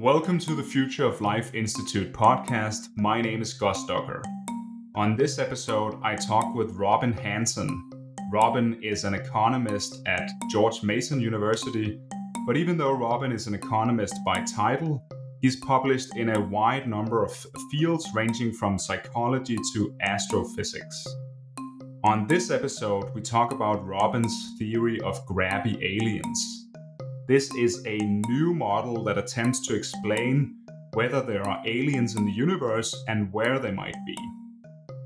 Welcome to the Future of Life Institute podcast. My name is Gus Docker. On this episode, I talk with Robin Hanson. Robin is an economist at George Mason University, but even though Robin is an economist by title, he's published in a wide number of fields ranging from psychology to astrophysics. On this episode, we talk about Robin's theory of grabby aliens this is a new model that attempts to explain whether there are aliens in the universe and where they might be.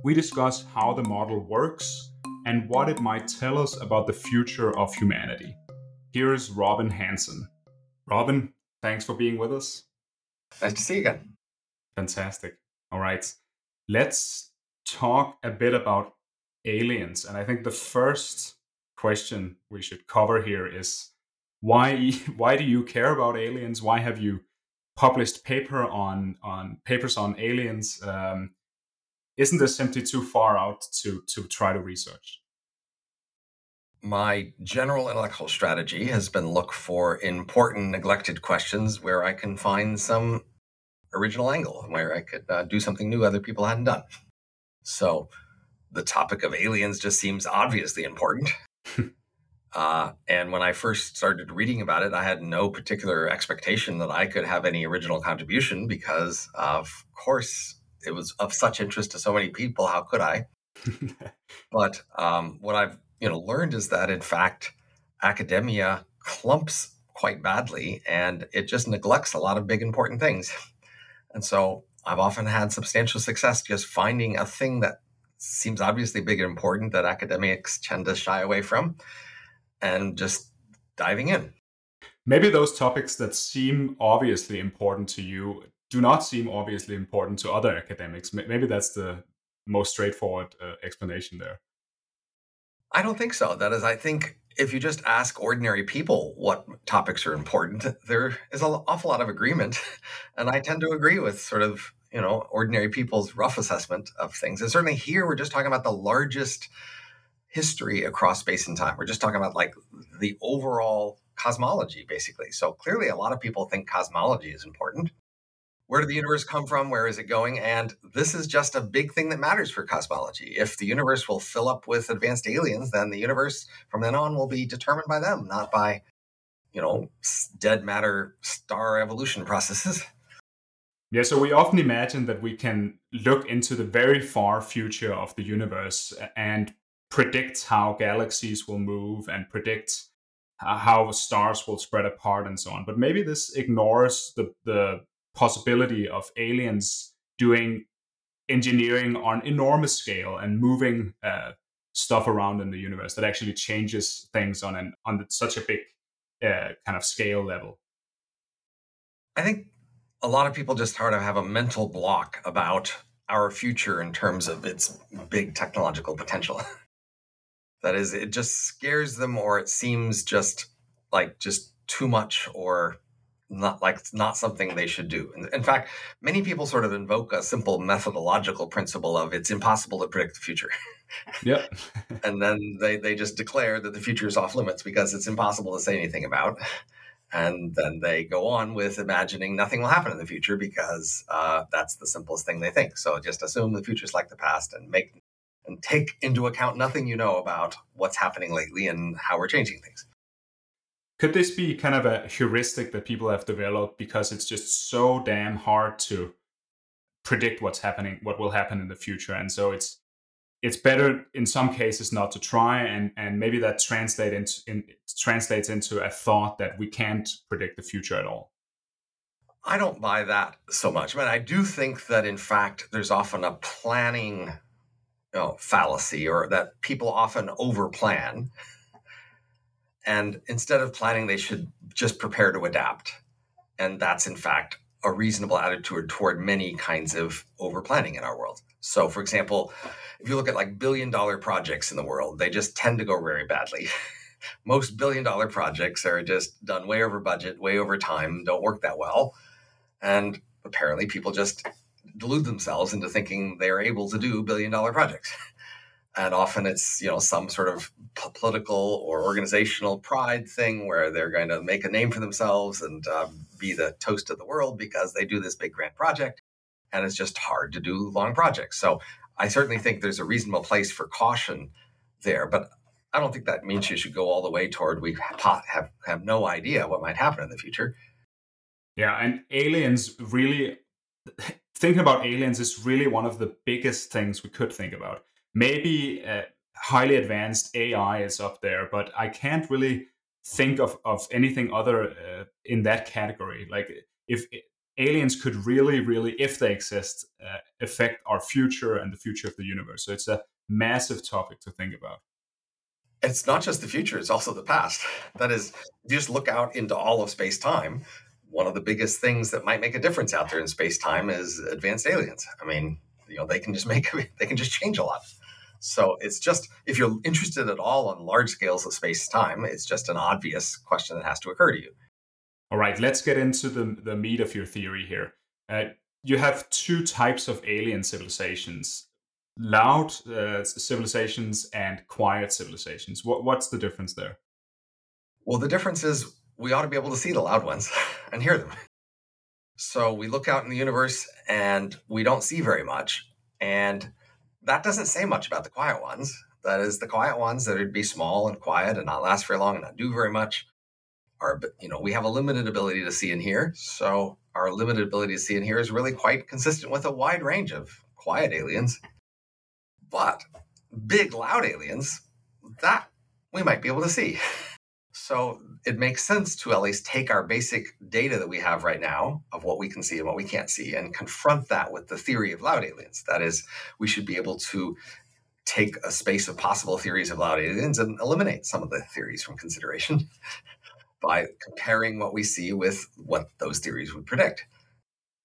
We discuss how the model works and what it might tell us about the future of humanity. Here's Robin Hanson. Robin, thanks for being with us. Nice to see you again. Fantastic. All right. Let's talk a bit about aliens. And I think the first question we should cover here is why why do you care about aliens? Why have you published paper on on papers on aliens? Um, isn't this simply too far out to to try to research? My general intellectual strategy has been look for important neglected questions where I can find some original angle, where I could uh, do something new other people hadn't done. So the topic of aliens just seems obviously important. Uh, and when I first started reading about it, I had no particular expectation that I could have any original contribution because, of course, it was of such interest to so many people. How could I? but um, what I've you know learned is that in fact, academia clumps quite badly, and it just neglects a lot of big important things. And so I've often had substantial success just finding a thing that seems obviously big and important that academics tend to shy away from and just diving in. Maybe those topics that seem obviously important to you do not seem obviously important to other academics. Maybe that's the most straightforward uh, explanation there. I don't think so. That is, I think if you just ask ordinary people what topics are important, there is an awful lot of agreement. And I tend to agree with sort of, you know, ordinary people's rough assessment of things. And certainly here, we're just talking about the largest history across space and time. We're just talking about like the overall cosmology, basically. So clearly, a lot of people think cosmology is important. Where did the universe come from? Where is it going? And this is just a big thing that matters for cosmology. If the universe will fill up with advanced aliens, then the universe from then on will be determined by them, not by, you know, dead matter star evolution processes. Yeah, so we often imagine that we can look into the very far future of the universe and predicts how galaxies will move and predicts how stars will spread apart and so on. But maybe this ignores the, the possibility of aliens doing engineering on enormous scale and moving uh, stuff around in the universe that actually changes things on an on such a big uh, kind of scale level. I think a lot of people just sort of have a mental block about our future in terms of its big technological potential. That is, it just scares them, or it seems just like just too much, or not like not something they should do. In, in fact, many people sort of invoke a simple methodological principle of it's impossible to predict the future. Yep. and then they they just declare that the future is off limits because it's impossible to say anything about. And then they go on with imagining nothing will happen in the future because uh, that's the simplest thing they think. So just assume the future is like the past and make and take into account nothing you know about what's happening lately and how we're changing things. Could this be kind of a heuristic that people have developed because it's just so damn hard to predict what's happening, what will happen in the future, and so it's it's better in some cases not to try, and and maybe that translate into in, translates into a thought that we can't predict the future at all. I don't buy that so much. I mean, I do think that in fact there's often a planning you know, fallacy or that people often overplan. And instead of planning, they should just prepare to adapt. And that's, in fact, a reasonable attitude toward many kinds of overplanning in our world. So, for example, if you look at like billion dollar projects in the world, they just tend to go very badly. Most billion dollar projects are just done way over budget, way over time, don't work that well. And apparently, people just delude themselves into thinking they're able to do billion dollar projects. And often it's, you know, some sort of political or organizational pride thing where they're going to make a name for themselves and uh, be the toast of the world because they do this big grand project and it's just hard to do long projects. So I certainly think there's a reasonable place for caution there, but I don't think that means you should go all the way toward we have have no idea what might happen in the future. Yeah, and aliens really thinking about aliens is really one of the biggest things we could think about. Maybe uh, highly advanced AI is up there, but I can't really think of, of anything other uh, in that category. Like if aliens could really, really, if they exist, uh, affect our future and the future of the universe. So it's a massive topic to think about. It's not just the future, it's also the past. That is, if you just look out into all of space time, one of the biggest things that might make a difference out there in space time is advanced aliens. I mean, you know, they can just make, they can just change a lot. So it's just, if you're interested at all on large scales of space time, it's just an obvious question that has to occur to you. All right, let's get into the, the meat of your theory here. Uh, you have two types of alien civilizations loud uh, civilizations and quiet civilizations. What, what's the difference there? Well, the difference is we ought to be able to see the loud ones and hear them. So we look out in the universe and we don't see very much. And that doesn't say much about the quiet ones. That is, the quiet ones that would be small and quiet and not last very long and not do very much are, you know, we have a limited ability to see and hear. So our limited ability to see and hear is really quite consistent with a wide range of quiet aliens. But big, loud aliens, that we might be able to see. So it makes sense to at least take our basic data that we have right now of what we can see and what we can't see and confront that with the theory of loud aliens. That is, we should be able to take a space of possible theories of loud aliens and eliminate some of the theories from consideration by comparing what we see with what those theories would predict.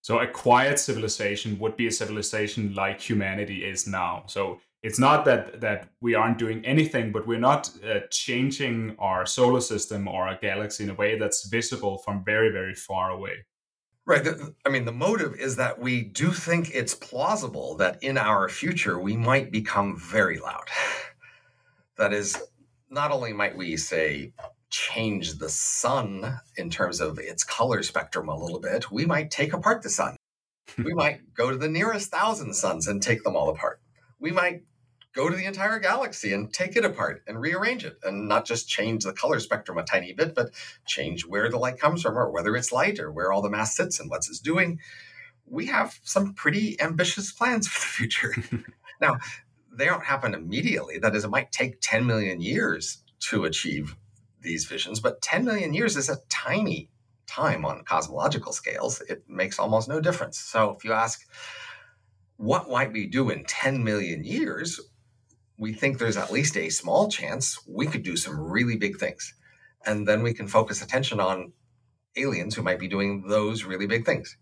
So a quiet civilization would be a civilization like humanity is now. So it's not that that we aren't doing anything, but we're not uh, changing our solar system or our galaxy in a way that's visible from very very far away. Right. I mean, the motive is that we do think it's plausible that in our future we might become very loud. That is, not only might we say change the sun in terms of its color spectrum a little bit, we might take apart the sun. we might go to the nearest thousand suns and take them all apart. We might go to the entire galaxy and take it apart and rearrange it and not just change the color spectrum a tiny bit, but change where the light comes from or whether it's light or where all the mass sits and what's it's doing. We have some pretty ambitious plans for the future. now, they don't happen immediately. That is, it might take 10 million years to achieve these visions, but 10 million years is a tiny time on cosmological scales. It makes almost no difference. So if you ask, what might we do in 10 million years? we think there's at least a small chance we could do some really big things. And then we can focus attention on aliens who might be doing those really big things.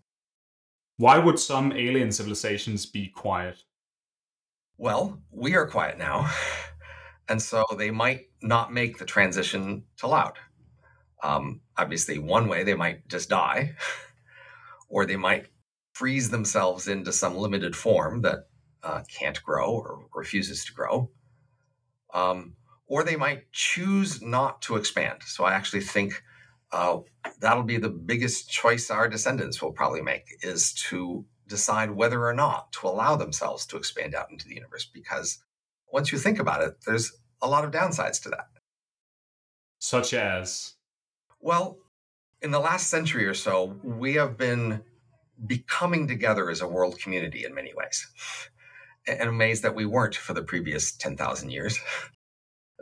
Why would some alien civilizations be quiet? Well, we are quiet now. And so they might not make the transition to loud. Um, obviously, one way they might just die, or they might freeze themselves into some limited form that uh, can't grow or refuses to grow. Um, or they might choose not to expand. So I actually think uh, that'll be the biggest choice our descendants will probably make is to decide whether or not to allow themselves to expand out into the universe. Because once you think about it, there's a lot of downsides to that. Such as? Well, in the last century or so, we have been becoming together as a world community in many ways and amazed that we weren't for the previous 10,000 years.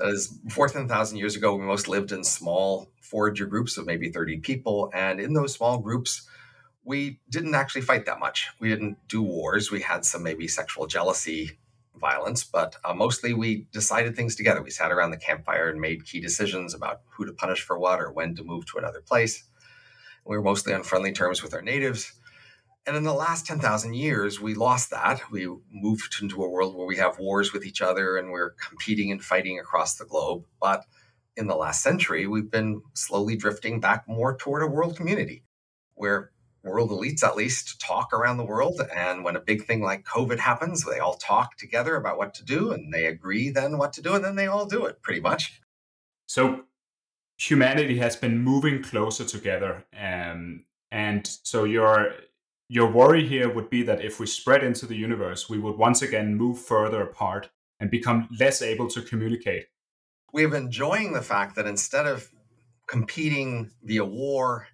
As before 10,000 years ago, we most lived in small forager groups of maybe 30 people. And in those small groups, we didn't actually fight that much. We didn't do wars. We had some maybe sexual jealousy violence, but uh, mostly we decided things together. We sat around the campfire and made key decisions about who to punish for what or when to move to another place. We were mostly on friendly terms with our natives. And in the last 10,000 years, we lost that. We moved into a world where we have wars with each other and we're competing and fighting across the globe. But in the last century, we've been slowly drifting back more toward a world community where world elites at least talk around the world. And when a big thing like COVID happens, they all talk together about what to do and they agree then what to do. And then they all do it pretty much. So humanity has been moving closer together. Um, And so your your worry here would be that if we spread into the universe, we would once again move further apart and become less able to communicate. We've enjoying the fact that instead of competing via war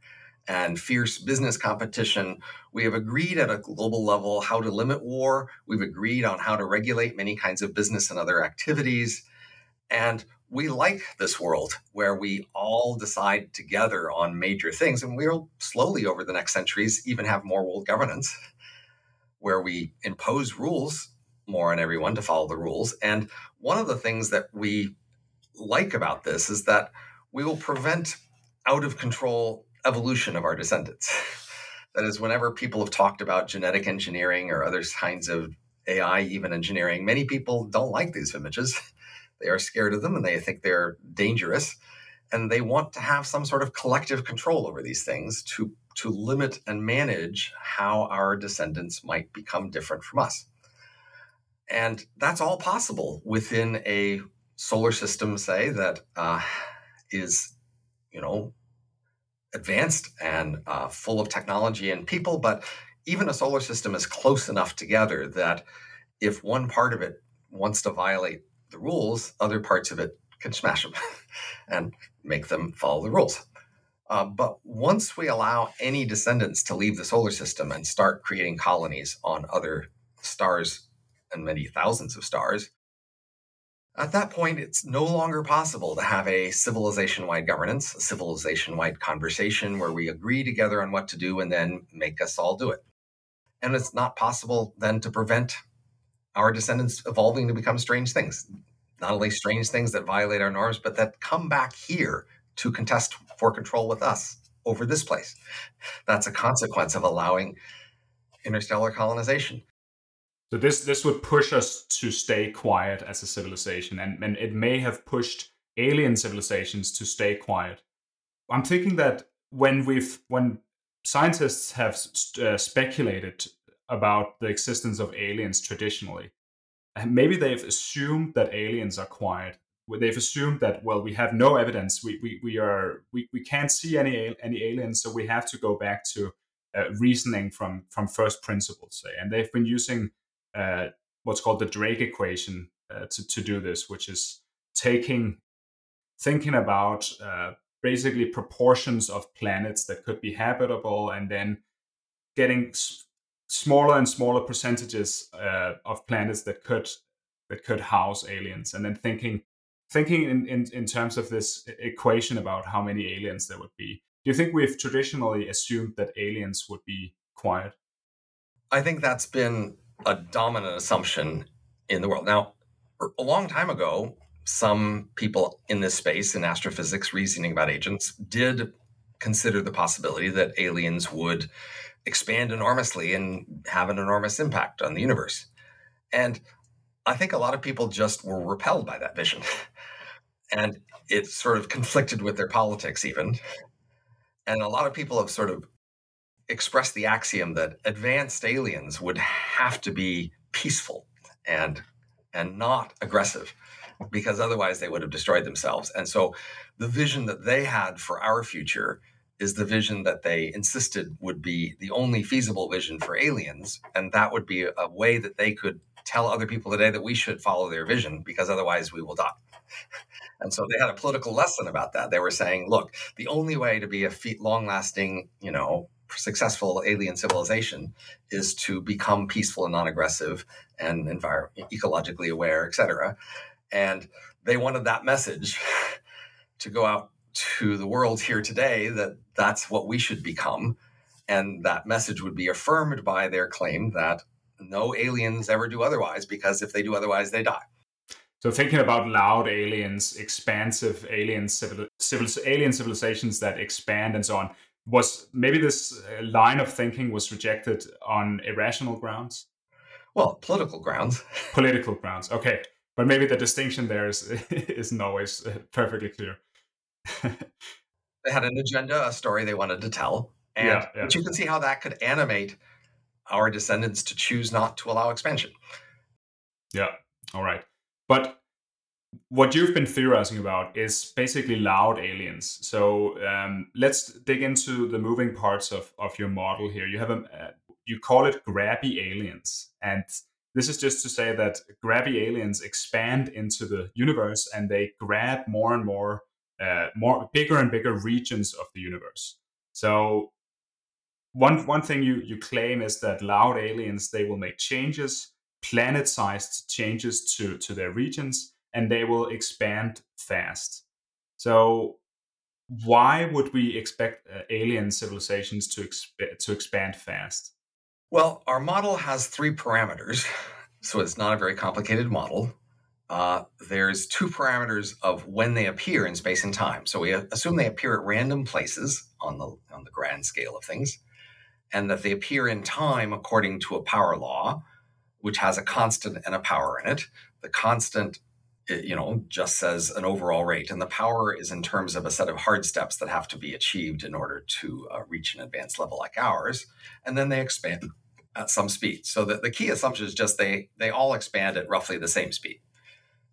and fierce business competition, we have agreed at a global level how to limit war. We've agreed on how to regulate many kinds of business and other activities. And we like this world where we all decide together on major things. And we'll slowly, over the next centuries, even have more world governance where we impose rules more on everyone to follow the rules. And one of the things that we like about this is that we will prevent out of control evolution of our descendants. that is, whenever people have talked about genetic engineering or other kinds of AI, even engineering, many people don't like these images. They are scared of them and they think they're dangerous. And they want to have some sort of collective control over these things to, to limit and manage how our descendants might become different from us. And that's all possible within a solar system, say, that uh, is, you know, advanced and uh, full of technology and people, but even a solar system is close enough together that if one part of it wants to violate the rules, other parts of it can smash them and make them follow the rules. Uh, but once we allow any descendants to leave the solar system and start creating colonies on other stars and many thousands of stars, at that point, it's no longer possible to have a civilization wide governance, a civilization wide conversation where we agree together on what to do and then make us all do it. And it's not possible then to prevent our descendants evolving to become strange things. Not only strange things that violate our norms, but that come back here to contest for control with us over this place. That's a consequence of allowing interstellar colonization. So this this would push us to stay quiet as a civilization, and, and it may have pushed alien civilizations to stay quiet. I'm thinking that when we've when scientists have uh, speculated about the existence of aliens traditionally, maybe they've assumed that aliens are quiet. They've assumed that well, we have no evidence. We we, we are we, we can't see any any aliens, so we have to go back to uh, reasoning from from first principles. Say, and they've been using uh, what's called the Drake equation uh, to, to do this, which is taking thinking about uh, basically proportions of planets that could be habitable and then getting smaller and smaller percentages uh, of planets that could that could house aliens and then thinking thinking in, in, in terms of this equation about how many aliens there would be do you think we've traditionally assumed that aliens would be quiet i think that's been a dominant assumption in the world. Now, a long time ago, some people in this space in astrophysics reasoning about agents did consider the possibility that aliens would expand enormously and have an enormous impact on the universe. And I think a lot of people just were repelled by that vision. and it sort of conflicted with their politics, even. And a lot of people have sort of expressed the axiom that advanced aliens would have to be peaceful and and not aggressive because otherwise they would have destroyed themselves. And so the vision that they had for our future is the vision that they insisted would be the only feasible vision for aliens and that would be a way that they could tell other people today that we should follow their vision because otherwise we will die. And so they had a political lesson about that. They were saying, look, the only way to be a long lasting, you know, successful alien civilization is to become peaceful and non-aggressive and envir- ecologically aware, etc. And they wanted that message to go out to the world here today that that's what we should become. And that message would be affirmed by their claim that no aliens ever do otherwise, because if they do otherwise, they die. So thinking about loud aliens, expansive alien civil, civil alien civilizations that expand and so on, was maybe this uh, line of thinking was rejected on irrational grounds well political grounds political grounds okay but maybe the distinction there is isn't always uh, perfectly clear they had an agenda a story they wanted to tell and yeah, yeah. but you can see how that could animate our descendants to choose not to allow expansion yeah all right but what you've been theorizing about is basically loud aliens. So um, let's dig into the moving parts of, of your model here. You have a uh, you call it grabby aliens, and this is just to say that grabby aliens expand into the universe and they grab more and more, uh, more bigger and bigger regions of the universe. So one one thing you you claim is that loud aliens they will make changes, planet-sized changes to to their regions, and they will expand fast. So why would we expect uh, alien civilizations to exp- to expand fast? Well, our model has three parameters, so it's not a very complicated model. Uh, there's two parameters of when they appear in space and time. So we assume they appear at random places on the on the grand scale of things, and that they appear in time according to a power law, which has a constant and a power in it. The constant you know, just says an overall rate. And the power is in terms of a set of hard steps that have to be achieved in order to uh, reach an advanced level like ours. And then they expand at some speed. So the, the key assumption is just they they all expand at roughly the same speed,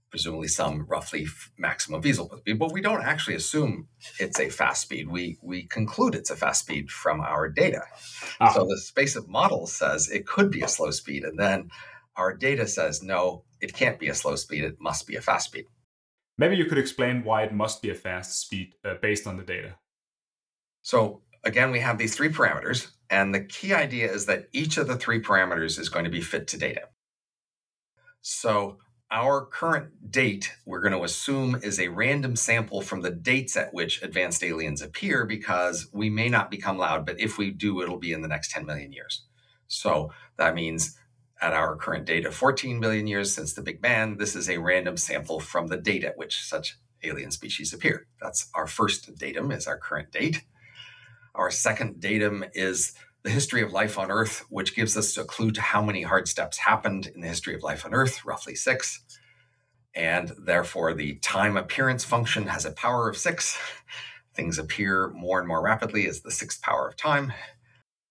presumably some roughly maximum feasible speed. But we don't actually assume it's a fast speed. We we conclude it's a fast speed from our data. Ah. So the space of models says it could be a slow speed, and then our data says no, it can't be a slow speed. It must be a fast speed. Maybe you could explain why it must be a fast speed uh, based on the data. So again, we have these three parameters, and the key idea is that each of the three parameters is going to be fit to data. So our current date, we're going to assume is a random sample from the dates at which advanced aliens appear because we may not become loud, but if we do, it'll be in the next 10 million years. So that means at our current date of 14 billion years since the Big Bang, this is a random sample from the date at which such alien species appear. That's our first datum, is our current date. Our second datum is the history of life on Earth, which gives us a clue to how many hard steps happened in the history of life on Earth, roughly six. And therefore, the time appearance function has a power of six. Things appear more and more rapidly as the sixth power of time.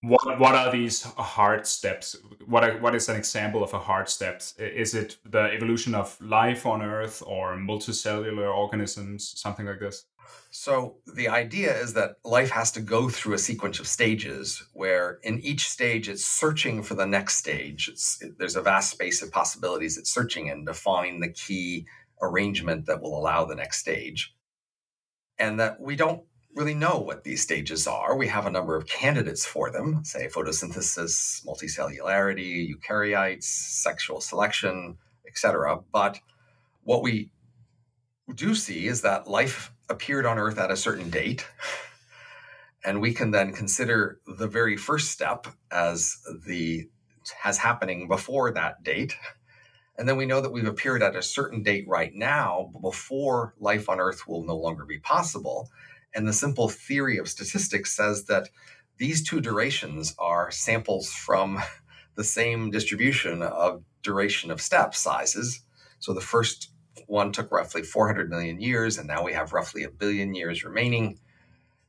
What what are these hard steps? What are, what is an example of a hard step? Is it the evolution of life on Earth or multicellular organisms, something like this? So the idea is that life has to go through a sequence of stages where in each stage it's searching for the next stage. It, there's a vast space of possibilities it's searching in to find the key arrangement that will allow the next stage. And that we don't really know what these stages are. We have a number of candidates for them, say photosynthesis, multicellularity, eukaryotes, sexual selection, etc. But what we do see is that life appeared on Earth at a certain date. And we can then consider the very first step as the has happening before that date. And then we know that we've appeared at a certain date right now before life on Earth will no longer be possible. And the simple theory of statistics says that these two durations are samples from the same distribution of duration of step sizes. So the first one took roughly 400 million years, and now we have roughly a billion years remaining.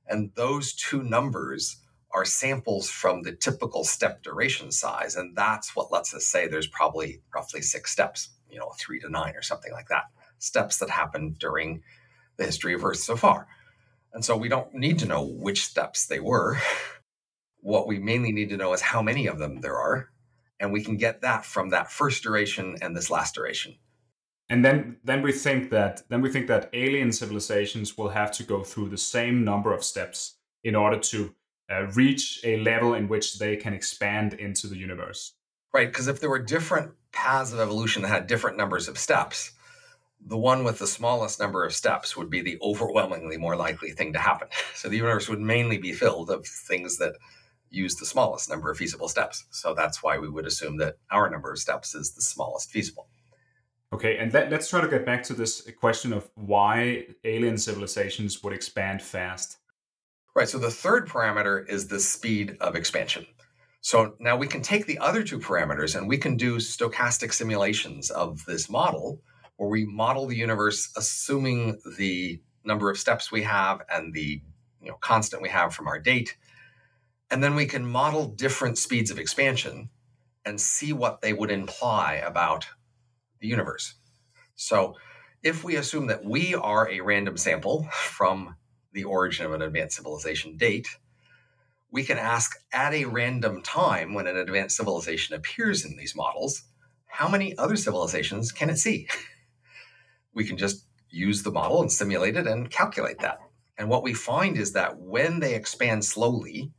And those two numbers are samples from the typical step duration size. And that's what lets us say there's probably roughly six steps, you know, three to nine or something like that, steps that happened during the history of Earth so far. And so we don't need to know which steps they were. What we mainly need to know is how many of them there are. And we can get that from that first duration and this last duration and then then we think that then we think that alien civilizations will have to go through the same number of steps in order to uh, reach a level in which they can expand into the universe. Right because if there were different paths of evolution that had different numbers of steps the one with the smallest number of steps would be the overwhelmingly more likely thing to happen. So the universe would mainly be filled of things that use the smallest number of feasible steps. So that's why we would assume that our number of steps is the smallest feasible Okay, and let, us try to get back to this question of why alien civilizations would expand fast. Right. So the third parameter is the speed of expansion. So now we can take the other two parameters and we can do stochastic simulations of this model where we model the universe assuming the number of steps we have and the you know, constant we have from our date. And then we can model different speeds of expansion and see what they would imply about the universe. So if we assume that we are a random sample from the origin of an advanced civilization date, we can ask at a random time when an advanced civilization appears in these models, how many other civilizations can it see? we can just use the model and simulate it and calculate that. And what we find is that when they expand slowly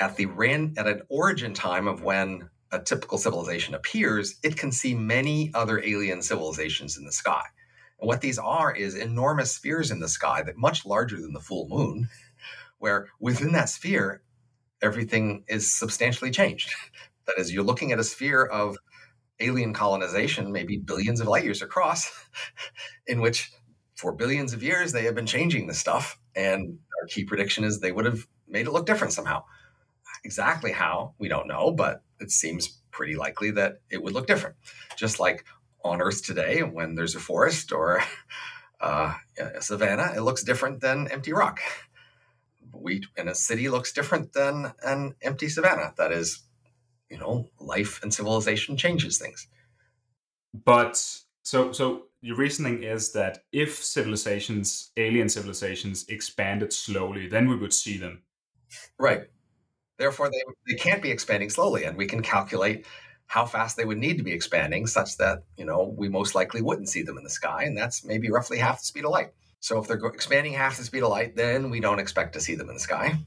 at the ran at an origin time of when a typical civilization appears, it can see many other alien civilizations in the sky. And what these are is enormous spheres in the sky that much larger than the full moon, where within that sphere, everything is substantially changed. That is, you're looking at a sphere of alien colonization, maybe billions of light years across, in which for billions of years they have been changing the stuff. And our key prediction is they would have made it look different somehow. Exactly how, we don't know, but it seems pretty likely that it would look different. Just like on Earth today, when there's a forest or uh, a savanna, it looks different than empty rock. Wheat in a city looks different than an empty savanna. That is, you know, life and civilization changes things. But so so your reasoning is that if civilizations, alien civilizations, expanded slowly, then we would see them. Right. Therefore, they, they can't be expanding slowly, and we can calculate how fast they would need to be expanding such that you know we most likely wouldn't see them in the sky, and that's maybe roughly half the speed of light. So if they're expanding half the speed of light, then we don't expect to see them in the sky.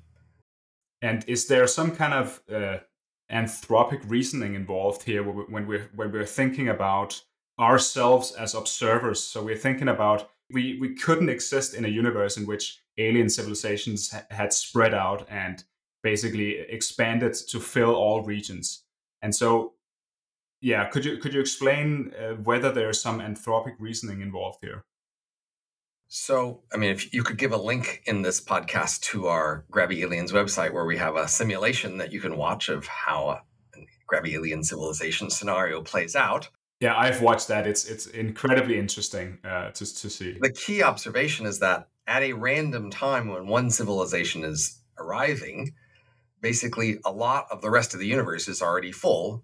And is there some kind of uh, anthropic reasoning involved here when we're when we're thinking about ourselves as observers? So we're thinking about we we couldn't exist in a universe in which alien civilizations ha- had spread out and basically expanded to fill all regions. And so, yeah, could you could you explain uh, whether there's some anthropic reasoning involved here? So, I mean, if you could give a link in this podcast to our Grabby Aliens website where we have a simulation that you can watch of how a Grabby Alien civilization scenario plays out. Yeah, I've watched that. It's it's incredibly interesting uh, to to see. The key observation is that at a random time when one civilization is arriving, basically a lot of the rest of the universe is already full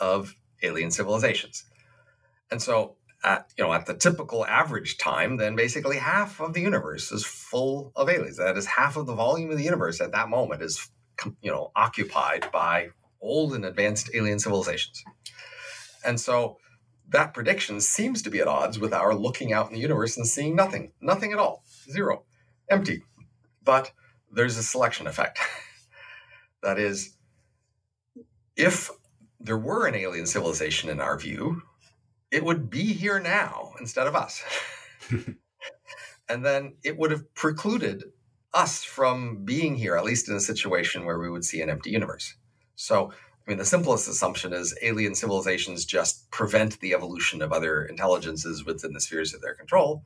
of alien civilizations. And so at you know at the typical average time, then basically half of the universe is full of aliens. That is half of the volume of the universe at that moment is you know occupied by old and advanced alien civilizations. And so that prediction seems to be at odds with our looking out in the universe and seeing nothing, nothing at all, zero, empty. But there's a selection effect. that is, if there were an alien civilization in our view, it would be here now instead of us. and then it would have precluded us from being here, at least in a situation where we would see an empty universe. So, I mean, the simplest assumption is alien civilizations just prevent the evolution of other intelligences within the spheres of their control.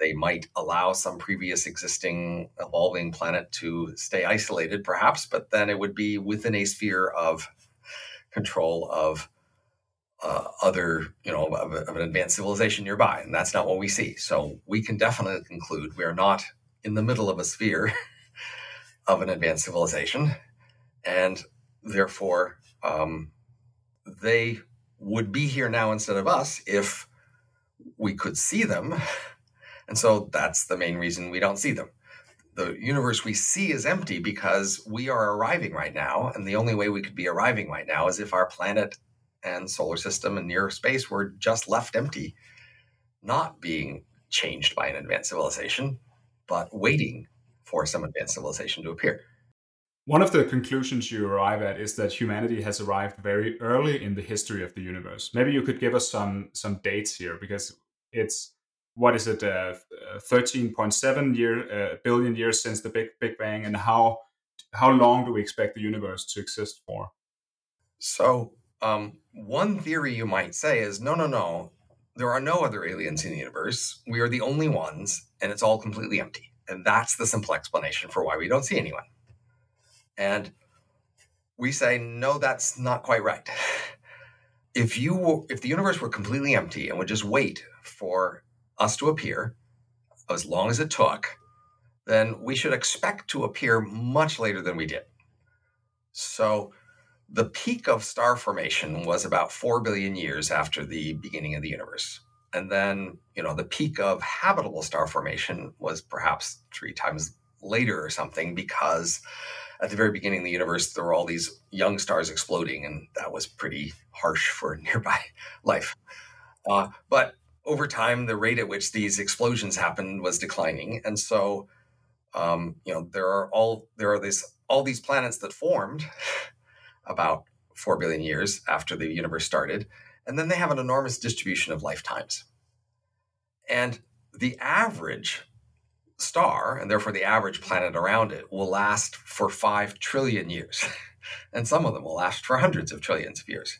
They might allow some previous existing evolving planet to stay isolated, perhaps, but then it would be within a sphere of control of uh, other, you know, of, of, an advanced civilization nearby, and that's not what we see. So we can definitely conclude we are not in the middle of a sphere of an advanced civilization, and therefore um, they would be here now instead of us if we could see them. And so that's the main reason we don't see them. The universe we see is empty because we are arriving right now. And the only way we could be arriving right now is if our planet and solar system and near space were just left empty, not being changed by an advanced civilization, but waiting for some advanced civilization to appear. One of the conclusions you arrive at is that humanity has arrived very early in the history of the universe. Maybe you could give us some some dates here because it's what is it uh, 13.7 year uh, billion years since the big big bang and how how long do we expect the universe to exist for? So um, one theory you might say is no, no, no. There are no other aliens in the universe. We are the only ones, and it's all completely empty. And that's the simple explanation for why we don't see anyone. And we say, no, that's not quite right. If you if the universe were completely empty and would just wait for us to appear, as long as it took, then we should expect to appear much later than we did. So the peak of star formation was about 4 billion years after the beginning of the universe. And then, you know, the peak of habitable star formation was perhaps three times later or something because at the very beginning of the universe, there were all these young stars exploding, and that was pretty harsh for nearby life. Uh, but over time, the rate at which these explosions happened was declining, and so um, you know there are all there are these all these planets that formed about four billion years after the universe started, and then they have an enormous distribution of lifetimes, and the average star, and therefore the average planet around it, will last for 5 trillion years. and some of them will last for hundreds of trillions of years.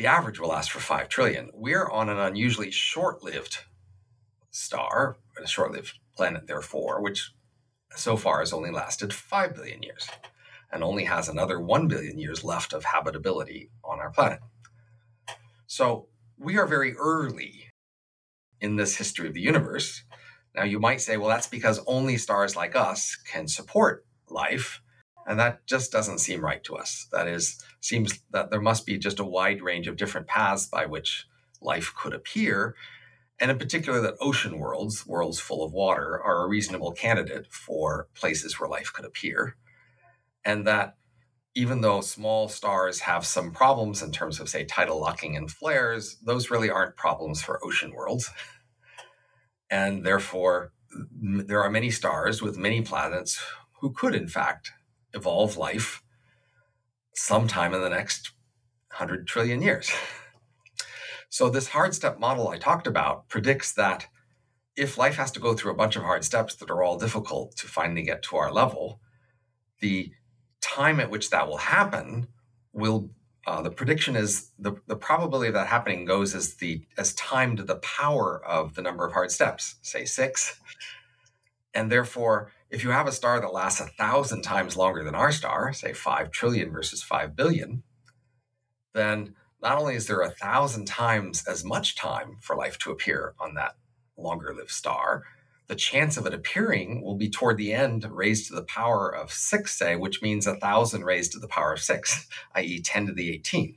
The average will last for 5 trillion. We're on an unusually short lived star, a short lived planet, therefore, which so far has only lasted 5 billion years and only has another 1 billion years left of habitability on our planet. So we are very early in this history of the universe now, you might say, well, that's because only stars like us can support life. And that just doesn't seem right to us. That is, seems that there must be just a wide range of different paths by which life could appear. And in particular, that ocean worlds, worlds full of water, are a reasonable candidate for places where life could appear. And that even though small stars have some problems in terms of, say, tidal locking and flares, those really aren't problems for ocean worlds. And therefore, there are many stars with many planets who could, in fact, evolve life sometime in the next 100 trillion years. So, this hard step model I talked about predicts that if life has to go through a bunch of hard steps that are all difficult to finally get to our level, the time at which that will happen will uh, the prediction is the, the probability of that happening goes as the as time to the power of the number of hard steps, say six. And therefore, if you have a star that lasts a thousand times longer than our star, say five trillion versus five billion, then not only is there a thousand times as much time for life to appear on that longer lived star, the chance of it appearing will be toward the end raised to the power of six, say, which means a thousand raised to the power of six, i.e., 10 to the 18.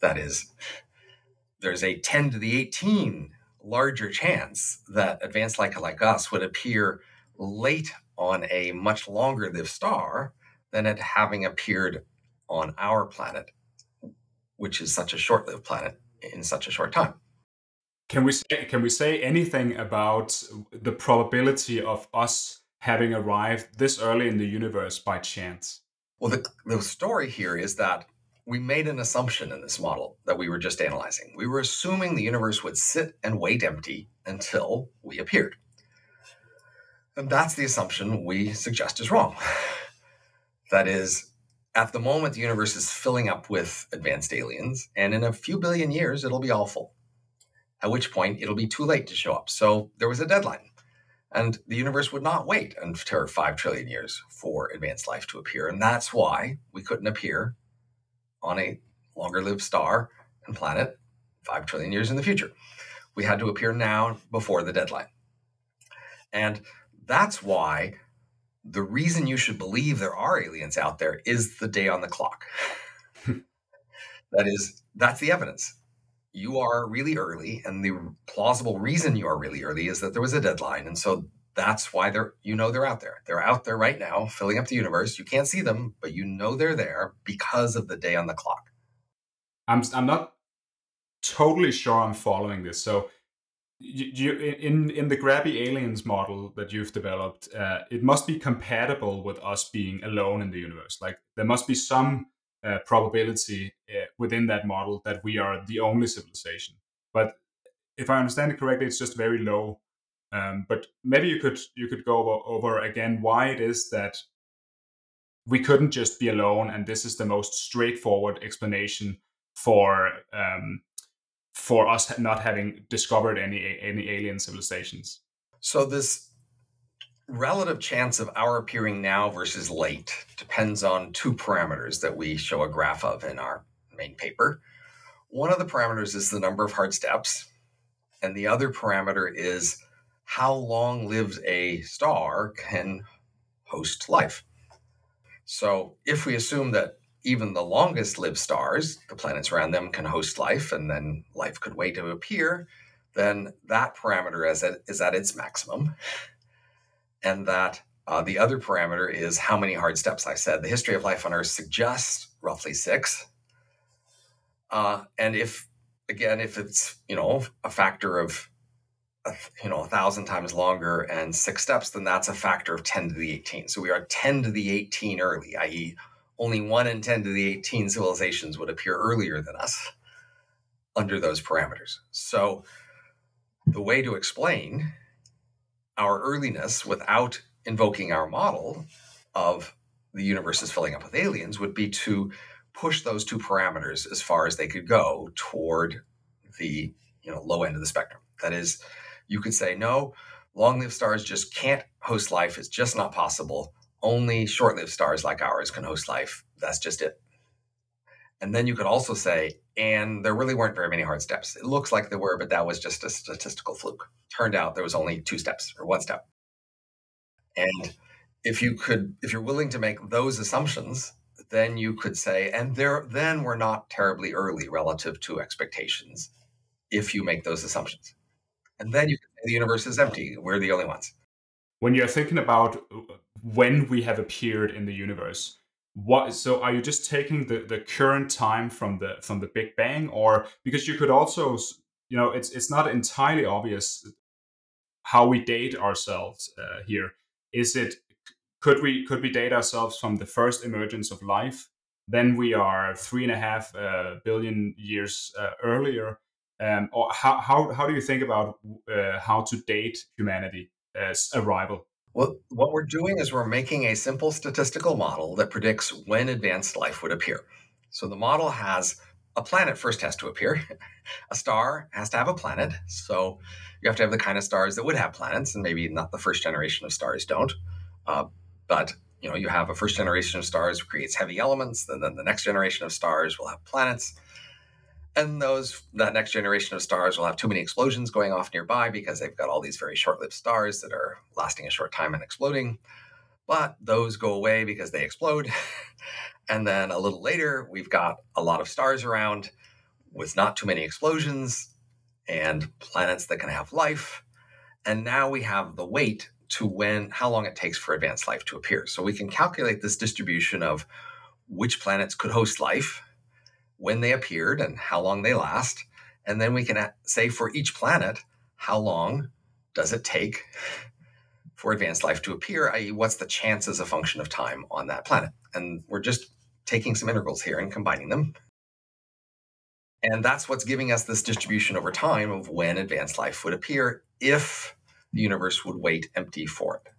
That is, there's a 10 to the 18 larger chance that advanced light like us would appear late on a much longer lived star than it having appeared on our planet, which is such a short lived planet in such a short time. Can we say, can we say anything about the probability of us having arrived this early in the universe by chance? Well, the, the story here is that we made an assumption in this model that we were just analyzing. We were assuming the universe would sit and wait empty until we appeared. And that's the assumption we suggest is wrong. That is, at the moment, the universe is filling up with advanced aliens, and in a few billion years, it'll be all full at which point it'll be too late to show up. So there was a deadline. And the universe would not wait until 5 trillion years for advanced life to appear. And that's why we couldn't appear on a longer lived star and planet 5 trillion years in the future. We had to appear now before the deadline. And that's why the reason you should believe there are aliens out there is the day on the clock. that is, that's the evidence. You are really early and the plausible reason you are really early is that there was a deadline and so that's why they're you know they're out there. They're out there right now filling up the universe. You can't see them but you know they're there because of the day on the clock. I'm i'm not totally sure i'm following this. So you, in in the grabby aliens model that you've developed uh, it must be compatible with us being alone in the universe like there must be some uh, probability uh, within that model that we are the only civilization. But if I understand it correctly, it's just very low. Um, but maybe you could you could go over, over again why it is that we couldn't just be alone, and this is the most straightforward explanation for um, for us not having discovered any any alien civilizations. So this relative chance of our appearing now versus late depends on two parameters that we show a graph of in our main paper. One of the parameters is the number of hard steps, and the other parameter is how long lives a star can host life. So, if we assume that even the longest lived stars, the planets around them can host life, and then life could wait to appear, then that parameter is at, is at its maximum. And that uh, the other parameter is how many hard steps. I said the history of life on Earth suggests roughly six. Uh, and if, again, if it's, you know, a factor of, you know, a thousand times longer and six steps, then that's a factor of 10 to the 18. So we are 10 to the 18 early, i.e., only one in 10 to the 18 civilizations would appear earlier than us under those parameters. So the way to explain our earliness without invoking our model of the universe is filling up with aliens would be to push those two parameters as far as they could go toward the you know low end of the spectrum. That is, you could say no, long-lived stars just can't host life. It's just not possible only short lived stars like ours can host life. That's just it. And then you could also say, and there really weren't very many hard steps. It looks like there were, but that was just a statistical fluke. Turned out there was only two steps or one step. And if you could, if you're willing to make those assumptions, then you could say, and there, then we're not terribly early relative to expectations if you make those assumptions. And then you say the universe is empty. We're the only ones when you're thinking about uh, when we have appeared in the universe what so are you just taking the, the current time from the from the big bang? Or because you could also you know it's it's not entirely obvious how we date ourselves uh, here. Is it could we could we date ourselves from the first emergence of life? Then we are three and a half uh, billion years uh, earlier. Um, or how, how, how do you think about uh, how to date humanity as arrival. Well, what we're doing is we're making a simple statistical model that predicts when advanced life would appear. So the model has a planet first has to appear. a star has to have a planet. So you have to have the kind of stars that would have planets, and maybe not the first generation of stars don't. Uh, but you know, you have a first generation of stars creates heavy elements, and then the next generation of stars will have planets and those that next generation of stars will have too many explosions going off nearby because they've got all these very short-lived stars that are lasting a short time and exploding. But those go away because they explode. And then a little later we've got a lot of stars around with not too many explosions and planets that can have life. And now we have the weight to when how long it takes for advanced life to appear. So we can calculate this distribution of which planets could host life when they appeared and how long they last. And then we can say for each planet, how long does it take for advanced life to appear, i.e., what's the chance as a function of time on that planet? And we're just taking some integrals here and combining them. And that's what's giving us this distribution over time of when advanced life would appear if the universe would wait empty for it.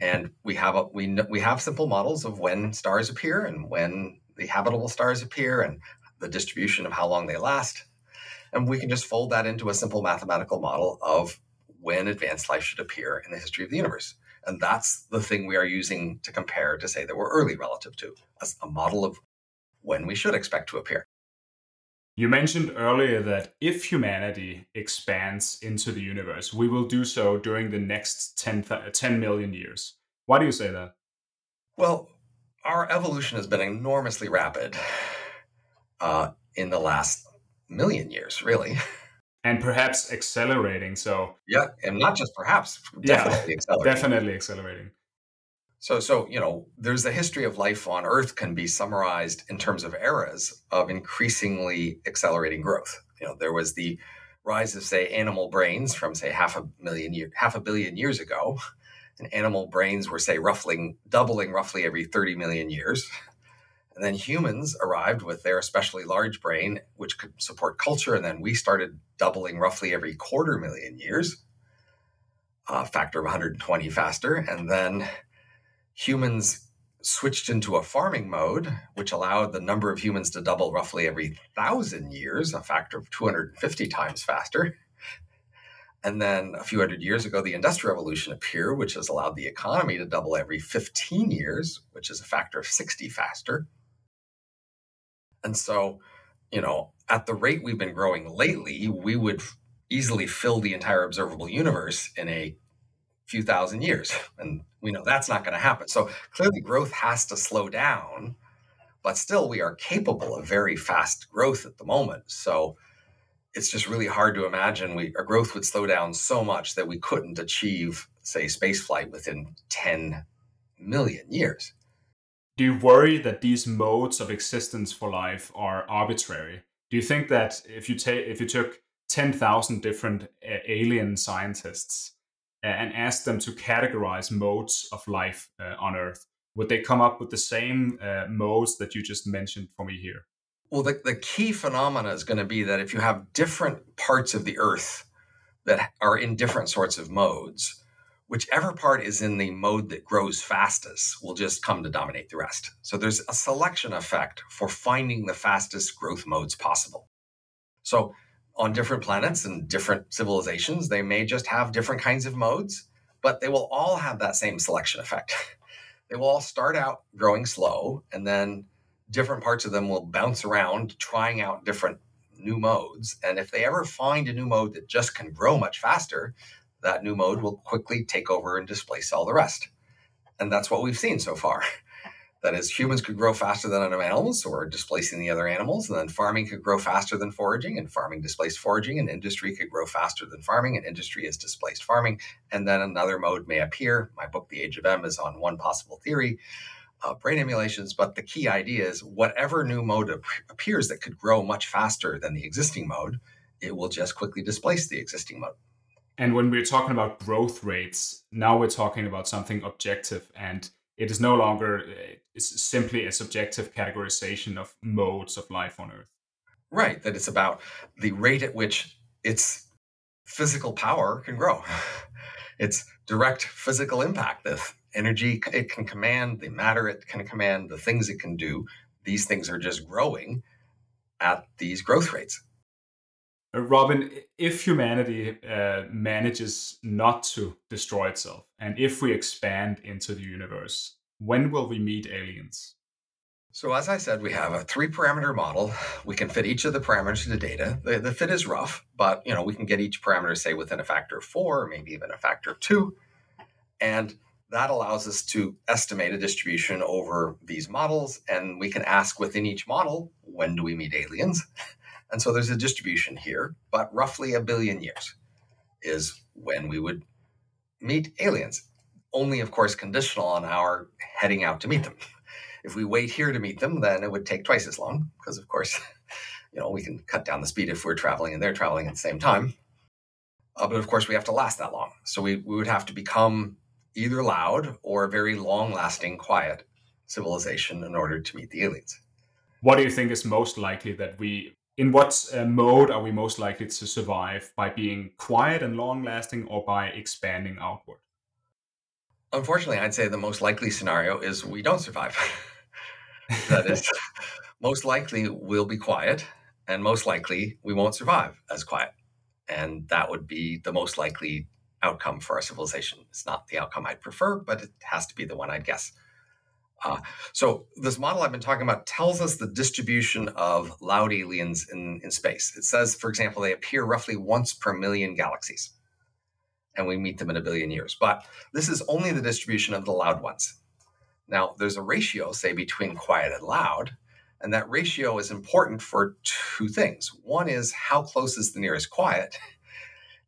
And we have a, we we have simple models of when stars appear and when the habitable stars appear and the distribution of how long they last. And we can just fold that into a simple mathematical model of when advanced life should appear in the history of the universe. And that's the thing we are using to compare to say that we're early relative to a model of when we should expect to appear. You mentioned earlier that if humanity expands into the universe, we will do so during the next 10, 10 million years. Why do you say that? Well, our evolution has been enormously rapid uh, in the last million years, really. And perhaps accelerating. So yeah, and not just perhaps, definitely yeah, accelerating. Definitely accelerating. So, so you know, there's a history of life on Earth can be summarized in terms of eras of increasingly accelerating growth. You know, there was the rise of say animal brains from say half a million year, half a billion years ago, and animal brains were say roughly doubling roughly every 30 million years. And then humans arrived with their especially large brain, which could support culture. And then we started doubling roughly every quarter million years, a factor of 120 faster. And then humans switched into a farming mode, which allowed the number of humans to double roughly every thousand years, a factor of 250 times faster. And then a few hundred years ago, the Industrial Revolution appeared, which has allowed the economy to double every 15 years, which is a factor of 60 faster. And so, you know, at the rate we've been growing lately, we would easily fill the entire observable universe in a few thousand years. And we know that's not going to happen. So clearly, growth has to slow down but still we are capable of very fast growth at the moment. So it's just really hard to imagine we our growth would slow down so much that we couldn't achieve, say, spaceflight within 10 million years. Do you worry that these modes of existence for life are arbitrary? Do you think that if you take if you took 10,000 different uh, alien scientists uh, and asked them to categorize modes of life uh, on Earth, would they come up with the same uh, modes that you just mentioned for me here? Well, the, the key phenomena is going to be that if you have different parts of the Earth that are in different sorts of modes, whichever part is in the mode that grows fastest will just come to dominate the rest. So there's a selection effect for finding the fastest growth modes possible. So on different planets and different civilizations, they may just have different kinds of modes, but they will all have that same selection effect. they will all start out growing slow, and then different parts of them will bounce around trying out different new modes. And if they ever find a new mode that just can grow much faster, that new mode will quickly take over and displace all the rest. And that's what we've seen so far. That is, humans could grow faster than other animals, we're displacing the other animals. And then farming could grow faster than foraging, and farming displaced foraging, and industry could grow faster than farming, and industry has displaced farming. And then another mode may appear. My book, The Age of M, is on one possible theory. Uh, brain emulations, but the key idea is whatever new mode ap- appears that could grow much faster than the existing mode, it will just quickly displace the existing mode. And when we're talking about growth rates, now we're talking about something objective and it is no longer uh, it's simply a subjective categorization of modes of life on earth right that it's about the rate at which its physical power can grow its direct physical impact the energy it can command the matter it can command the things it can do these things are just growing at these growth rates uh, Robin, if humanity uh, manages not to destroy itself, and if we expand into the universe, when will we meet aliens? So, as I said, we have a three parameter model. We can fit each of the parameters to the data. The, the fit is rough, but you know we can get each parameter, say, within a factor of four, maybe even a factor of two. And that allows us to estimate a distribution over these models. And we can ask within each model, when do we meet aliens? And so there's a distribution here, but roughly a billion years is when we would meet aliens. Only, of course, conditional on our heading out to meet them. If we wait here to meet them, then it would take twice as long because, of course, you know, we can cut down the speed if we're traveling and they're traveling at the same time. Uh, but of course, we have to last that long. So we, we would have to become either loud or very long lasting, quiet civilization in order to meet the aliens. What do you think is most likely that we in what uh, mode are we most likely to survive by being quiet and long lasting or by expanding outward? Unfortunately, I'd say the most likely scenario is we don't survive. that is, most likely we'll be quiet, and most likely we won't survive as quiet. And that would be the most likely outcome for our civilization. It's not the outcome I'd prefer, but it has to be the one I'd guess. Uh, so this model I've been talking about tells us the distribution of loud aliens in, in space. It says, for example, they appear roughly once per million galaxies, and we meet them in a billion years. But this is only the distribution of the loud ones. Now, there's a ratio, say, between quiet and loud, and that ratio is important for two things. One is how close is the nearest quiet,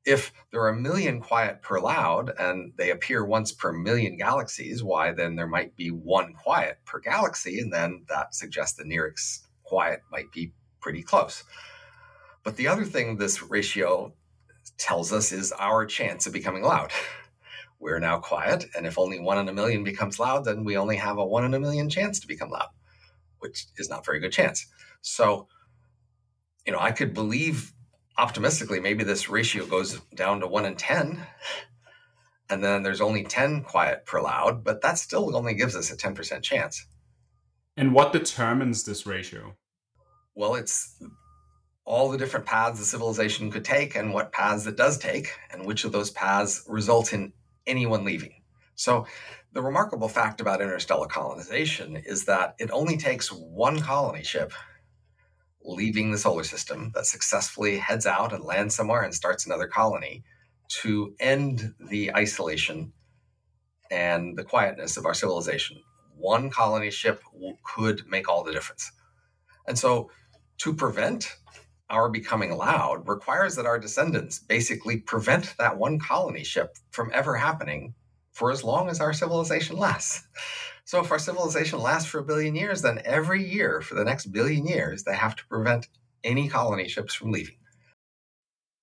if there are a million quiet per loud and they appear once per million galaxies, why then there might be one quiet per galaxy, and then that suggests the nearest quiet might be pretty close. But the other thing this ratio tells us is our chance of becoming loud. We're now quiet, and if only one in a million becomes loud, then we only have a one in a million chance to become loud, which is not very good chance. So, you know, I could believe optimistically, maybe this ratio goes down to one in 10. And then there's only 10 quiet per loud, but that still only gives us a 10% chance. And what determines this ratio? Well, it's all the different paths the civilization could take and what paths it does take, and which of those paths result in anyone leaving. So, the remarkable fact about interstellar colonization is that it only takes one colony ship leaving the solar system that successfully heads out and lands somewhere and starts another colony to end the isolation and the quietness of our civilization. one colony ship could make all the difference. And so to prevent our becoming loud requires that our descendants basically prevent that one colony ship from ever happening for as long as our civilization lasts. So if our civilization lasts for a billion years, then every year for the next billion years, they have to prevent any colony ships from leaving.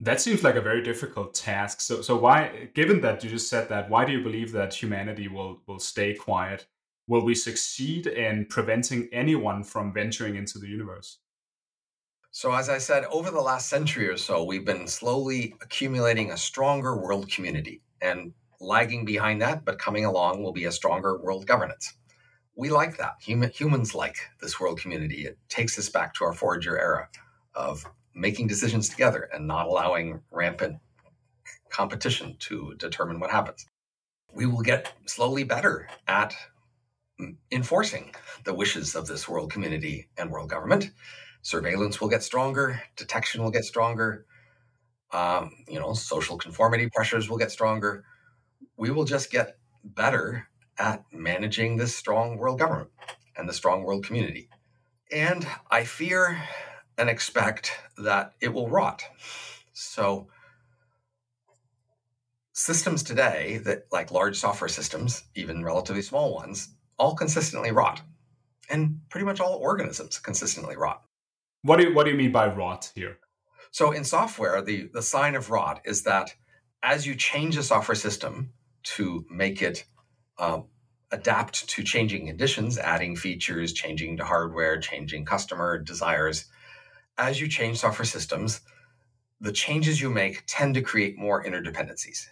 That seems like a very difficult task. So, so why, given that you just said that, why do you believe that humanity will will stay quiet? Will we succeed in preventing anyone from venturing into the universe? So, as I said, over the last century or so, we've been slowly accumulating a stronger world community. And lagging behind that, but coming along, will be a stronger world governance. We like that. Human, humans like this world community. It takes us back to our forager era of making decisions together and not allowing rampant competition to determine what happens. We will get slowly better at enforcing the wishes of this world community and world government. Surveillance will get stronger, detection will get stronger, um, you know, social conformity pressures will get stronger. We will just get better at managing this strong world government and the strong world community. And I fear and expect that it will rot. So, systems today that, like large software systems, even relatively small ones, all consistently rot. And pretty much all organisms consistently rot. What do you, what do you mean by rot here? So, in software, the, the sign of rot is that as you change a software system to make it um, adapt to changing conditions, adding features, changing to hardware, changing customer desires, as you change software systems, the changes you make tend to create more interdependencies.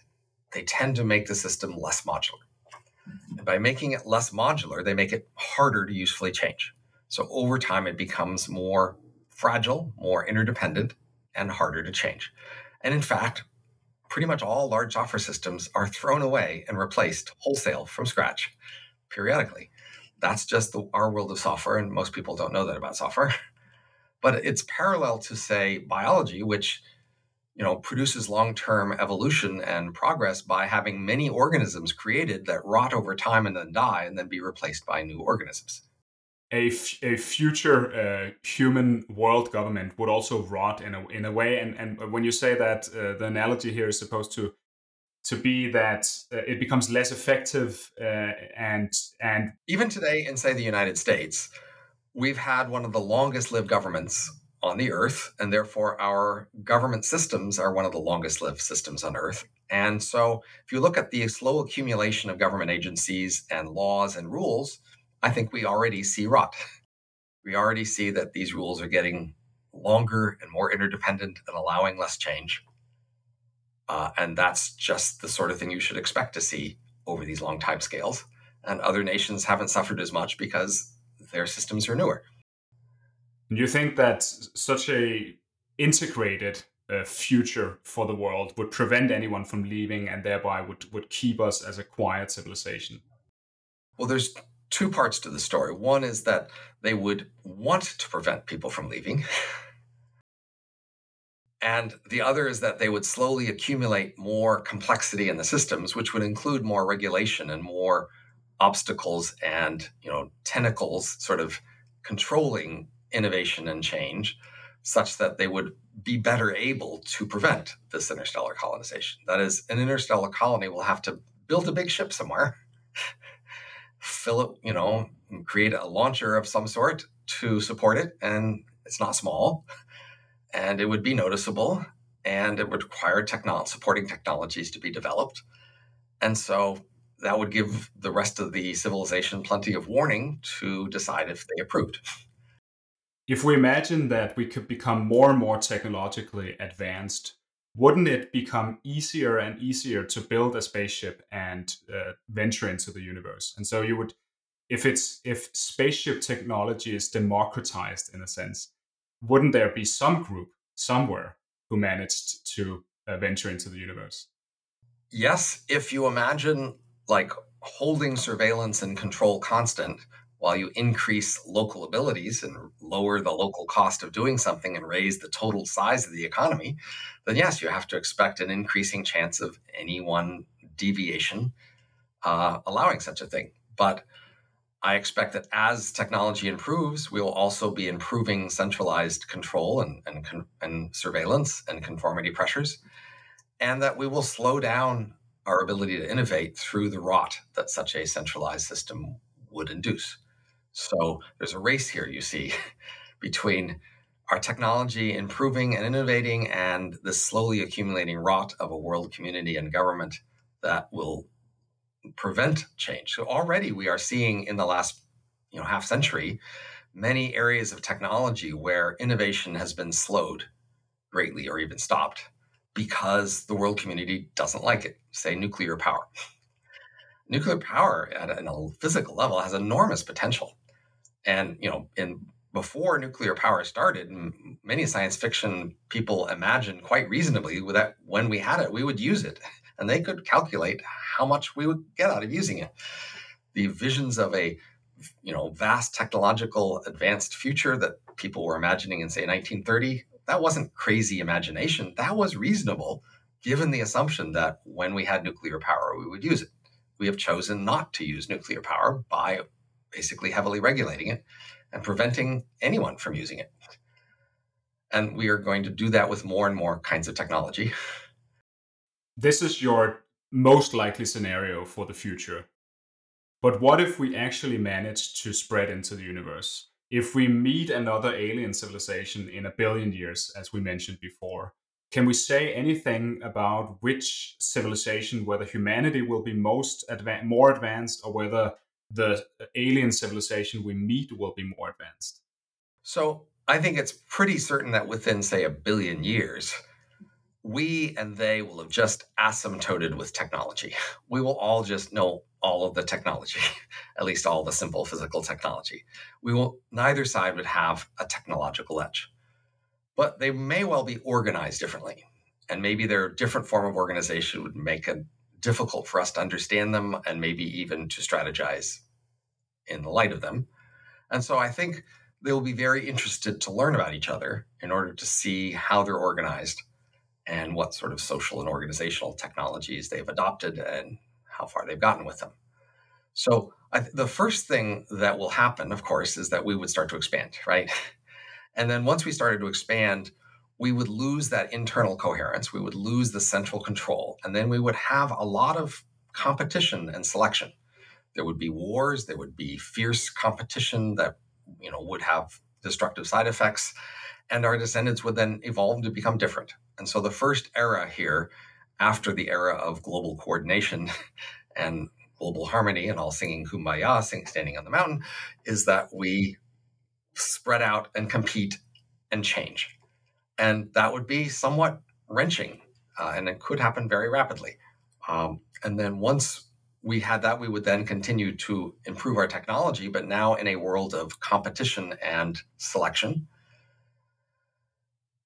They tend to make the system less modular. And by making it less modular, they make it harder to usefully change. So over time, it becomes more fragile, more interdependent, and harder to change. And in fact, pretty much all large software systems are thrown away and replaced wholesale from scratch periodically. That's just the, our world of software, and most people don't know that about software. but it's parallel to say biology which you know produces long-term evolution and progress by having many organisms created that rot over time and then die and then be replaced by new organisms a, f- a future uh, human world government would also rot in a, in a way and, and when you say that uh, the analogy here is supposed to to be that uh, it becomes less effective uh, and and even today in say the united states we've had one of the longest lived governments on the earth, and therefore our government systems are one of the longest lived systems on earth. And so, if you look at the slow accumulation of government agencies and laws and rules, I think we already see rot. We already see that these rules are getting longer and more interdependent and allowing less change. Uh, and that's just the sort of thing you should expect to see over these long time scales. And other nations haven't suffered as much because their systems are newer. Do you think that such a integrated uh, future for the world would prevent anyone from leaving and thereby would, would keep us as a quiet civilization? Well, there's two parts to the story. One is that they would want to prevent people from leaving. And the other is that they would slowly accumulate more complexity in the systems, which would include more regulation and more obstacles and you know tentacles sort of controlling innovation and change such that they would be better able to prevent this interstellar colonization that is an interstellar colony will have to build a big ship somewhere fill it you know create a launcher of some sort to support it and it's not small and it would be noticeable and it would require technol- supporting technologies to be developed and so that would give the rest of the civilization plenty of warning to decide if they approved. If we imagine that we could become more and more technologically advanced, wouldn't it become easier and easier to build a spaceship and uh, venture into the universe? And so you would, if it's if spaceship technology is democratized in a sense, wouldn't there be some group somewhere who managed to uh, venture into the universe? Yes, if you imagine like holding surveillance and control constant while you increase local abilities and lower the local cost of doing something and raise the total size of the economy, then yes, you have to expect an increasing chance of any one deviation uh, allowing such a thing. But I expect that as technology improves, we will also be improving centralized control and, and, and surveillance and conformity pressures, and that we will slow down our ability to innovate through the rot that such a centralized system would induce. So there's a race here, you see, between our technology improving and innovating and the slowly accumulating rot of a world community and government that will prevent change. So already we are seeing in the last you know half century many areas of technology where innovation has been slowed greatly or even stopped because the world community doesn't like it. Say nuclear power. nuclear power at a physical level has enormous potential. And you know, in before nuclear power started, many science fiction people imagined quite reasonably that when we had it, we would use it. And they could calculate how much we would get out of using it. The visions of a you know vast technological advanced future that people were imagining in say 1930 that wasn't crazy imagination that was reasonable given the assumption that when we had nuclear power we would use it we have chosen not to use nuclear power by basically heavily regulating it and preventing anyone from using it. And we are going to do that with more and more kinds of technology. This is your most likely scenario for the future. But what if we actually manage to spread into the universe? If we meet another alien civilization in a billion years, as we mentioned before, can we say anything about which civilization, whether humanity will be most adva- more advanced or whether the alien civilization we meet will be more advanced? So I think it's pretty certain that within, say, a billion years, we and they will have just asymptoted with technology. We will all just know all of the technology, at least all the simple physical technology. We will neither side would have a technological edge. But they may well be organized differently. And maybe their different form of organization would make it difficult for us to understand them and maybe even to strategize in the light of them. And so I think they will be very interested to learn about each other in order to see how they're organized and what sort of social and organizational technologies they've adopted and how far they've gotten with them. So th- the first thing that will happen, of course, is that we would start to expand, right? And then once we started to expand, we would lose that internal coherence, we would lose the central control, and then we would have a lot of competition and selection. There would be wars, there would be fierce competition that you know would have destructive side effects, and our descendants would then evolve to become different. And so the first era here, after the era of global coordination and global harmony and all singing kumbaya, sing, standing on the mountain, is that we spread out and compete and change and that would be somewhat wrenching, uh, and it could happen very rapidly. Um, and then once we had that, we would then continue to improve our technology, but now in a world of competition and selection.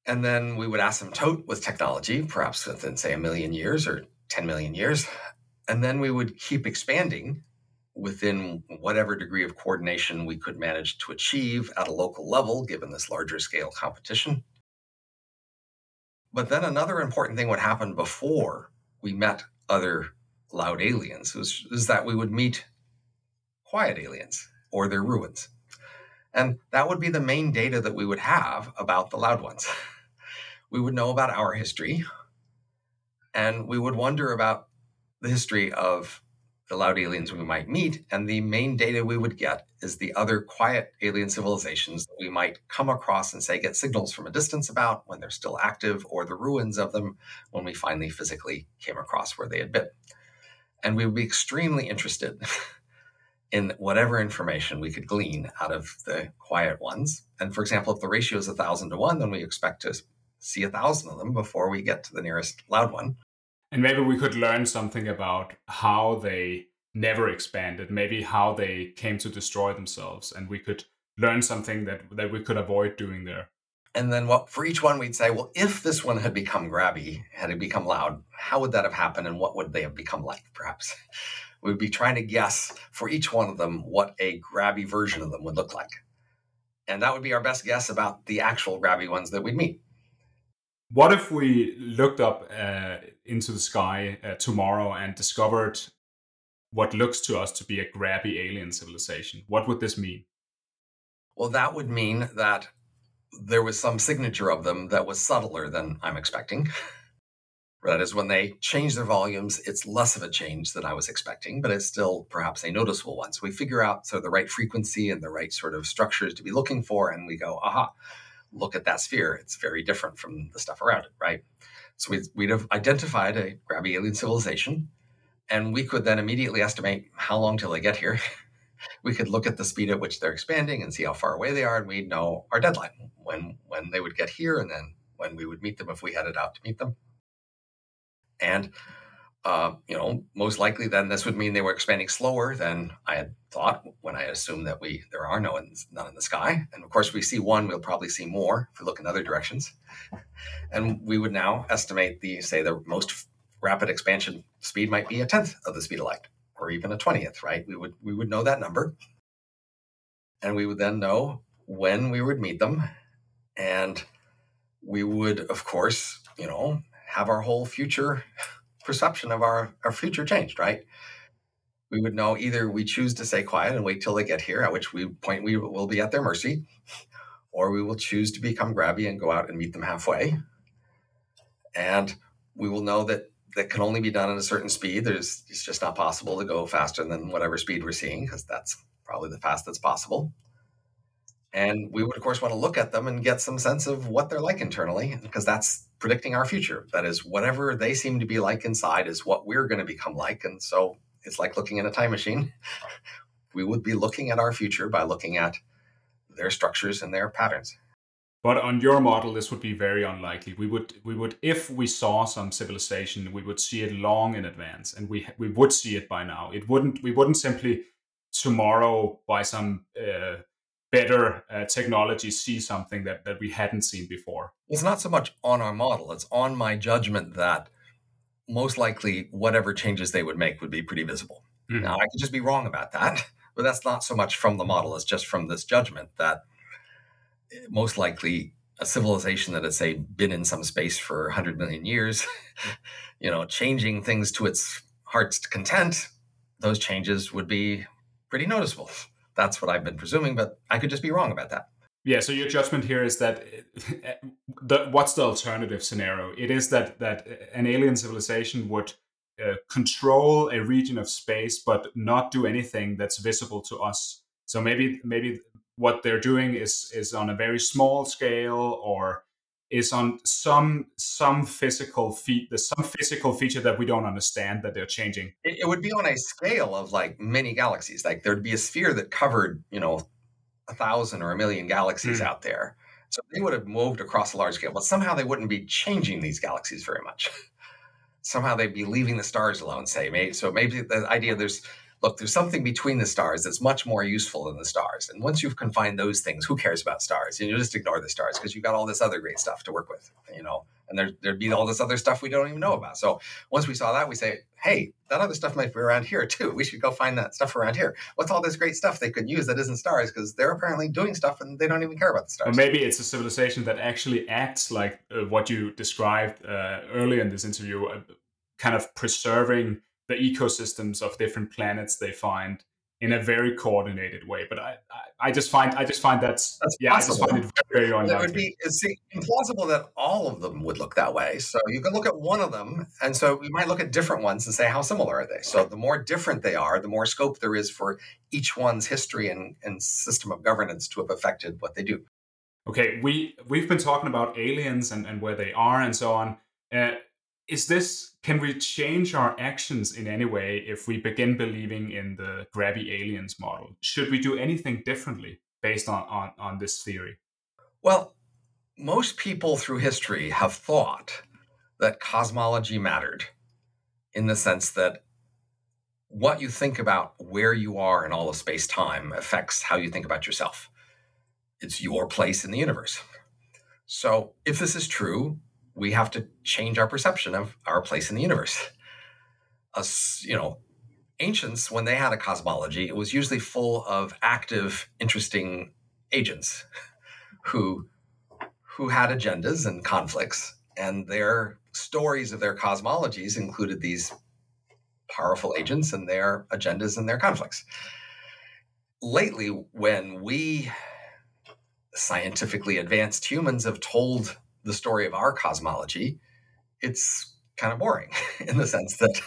And then we would asymptote with technology, perhaps within, say, a million years or 10 million years. And then we would keep expanding within whatever degree of coordination we could manage to achieve at a local level, given this larger scale competition. But then another important thing would happen before we met other loud aliens was, is that we would meet quiet aliens or their ruins. And that would be the main data that we would have about the loud ones. we would know about our history, and we would wonder about the history of the loud aliens we might meet. And the main data we would get is the other quiet alien civilizations that we might come across and say get signals from a distance about when they're still active, or the ruins of them when we finally physically came across where they had been. And we would be extremely interested in whatever information we could glean out of the quiet ones. And for example, if the ratio is a thousand to one, then we expect to see a thousand of them before we get to the nearest loud one and maybe we could learn something about how they never expanded maybe how they came to destroy themselves and we could learn something that that we could avoid doing there. And then what for each one we'd say well if this one had become grabby had it become loud how would that have happened and what would they have become like perhaps? We'd be trying to guess for each one of them what a grabby version of them would look like. And that would be our best guess about the actual grabby ones that we'd meet what if we looked up uh, into the sky uh, tomorrow and discovered what looks to us to be a grabby alien civilization. What would this mean? Well, that would mean that there was some signature of them that was subtler than I'm expecting. That is, when they change their volumes, it's less of a change than I was expecting, but it's still perhaps a noticeable one. So we figure out sort of the right frequency and the right sort of structures to be looking for, and we go, aha, look at that sphere. It's very different from the stuff around it, right? So we'd, we'd have identified a grabby alien civilization, and we could then immediately estimate how long till they get here. we could look at the speed at which they're expanding and see how far away they are, and we'd know our deadline when when they would get here, and then when we would meet them if we headed out to meet them. And uh, you know, most likely then this would mean they were expanding slower than I had thought when I assumed that we there are no none in the sky. And of course, we see one, we'll probably see more if we look in other directions. And we would now estimate the say the most rapid expansion speed might be a tenth of the speed of light, or even a twentieth. Right? We would we would know that number, and we would then know when we would meet them, and we would of course you know have our whole future perception of our, our future changed, right? We would know either we choose to stay quiet and wait till they get here, at which we point we will be at their mercy, or we will choose to become grabby and go out and meet them halfway. And we will know that that can only be done at a certain speed. There's it's just not possible to go faster than whatever speed we're seeing because that's probably the fastest possible. And we would, of course, want to look at them and get some sense of what they're like internally, because that's predicting our future. That is, whatever they seem to be like inside is what we're going to become like. And so it's like looking in a time machine. We would be looking at our future by looking at their structures and their patterns. But on your model, this would be very unlikely. We would, we would, if we saw some civilization, we would see it long in advance, and we we would see it by now. It wouldn't, we wouldn't simply tomorrow by some uh, better uh, technology see something that, that we hadn't seen before. It's not so much on our model, it's on my judgment that most likely whatever changes they would make would be pretty visible. Mm-hmm. Now, I could just be wrong about that, but that's not so much from the model, it's just from this judgment that eh, most likely a civilization that has, say, been in some space for 100 million years, you know, changing things to its heart's content, those changes would be pretty noticeable. That's what I've been presuming, but I could just be wrong about that. Yeah. So your judgment here is that the, what's the alternative scenario? It is that that an alien civilization would uh, control a region of space, but not do anything that's visible to us. So maybe maybe what they're doing is is on a very small scale, or is on some some physical feat there's some physical feature that we don't understand that they're changing. It, it, would be on a scale of like many galaxies. Like there'd be a sphere that covered you know a thousand or a million galaxies mm. out there. So they would have moved across a large scale but somehow they wouldn't be changing these galaxies very much. Somehow they'd be leaving the stars alone say maybe so maybe the idea there's look, there's something between the stars that's much more useful than the stars. And once you've confined those things, who cares about stars? And you just ignore the stars because you've got all this other great stuff to work with, you know. And there, there'd be all this other stuff we don't even know about. So once we saw that, we say, hey, that other stuff might be around here too. We should go find that stuff around here. What's all this great stuff they could use that isn't stars? Because they're apparently doing stuff and they don't even care about the stars. Or maybe it's a civilization that actually acts like uh, what you described uh, earlier in this interview, uh, kind of preserving the ecosystems of different planets they find in a very coordinated way. But I, I, I just find I just find that's, that's yeah, possible. I just find it very, very unlikely. It would be it's implausible that all of them would look that way. So you can look at one of them, and so we might look at different ones and say how similar are they. So the more different they are, the more scope there is for each one's history and, and system of governance to have affected what they do. Okay, we we've been talking about aliens and, and where they are and so on. Uh, is this can we change our actions in any way if we begin believing in the grabby aliens model? Should we do anything differently based on, on, on this theory? Well most people through history have thought that cosmology mattered in the sense that what you think about where you are in all of space time affects how you think about yourself. It's your place in the universe. So if this is true we have to change our perception of our place in the universe. Us, you know, ancients, when they had a cosmology, it was usually full of active, interesting agents who who had agendas and conflicts, and their stories of their cosmologies included these powerful agents and their agendas and their conflicts. Lately, when we scientifically advanced humans have told the story of our cosmology, it's kind of boring in the sense that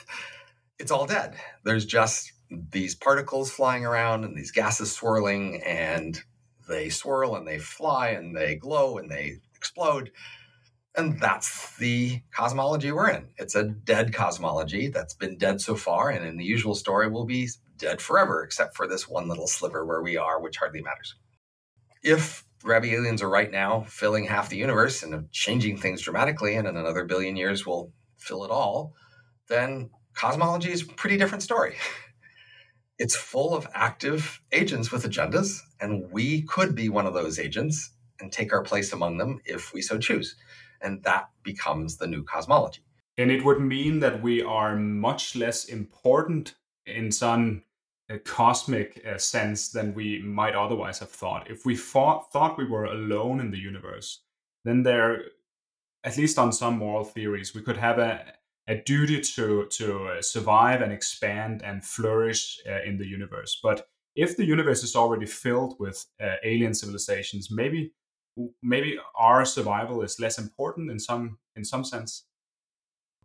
it's all dead. There's just these particles flying around and these gases swirling, and they swirl and they fly and they glow and they explode. And that's the cosmology we're in. It's a dead cosmology that's been dead so far, and in the usual story will be dead forever, except for this one little sliver where we are, which hardly matters. If grabby aliens are right now filling half the universe and changing things dramatically, and in another billion years will fill it all, then cosmology is a pretty different story. It's full of active agents with agendas, and we could be one of those agents and take our place among them if we so choose. And that becomes the new cosmology. And it would mean that we are much less important in some uh, cosmic uh, sense than we might otherwise have thought. If we thought, thought we were alone in the universe, then there, at least on some moral theories, we could have a, a duty to to uh, survive and expand and flourish uh, in the universe. But if the universe is already filled with uh, alien civilizations, maybe maybe our survival is less important in some in some sense.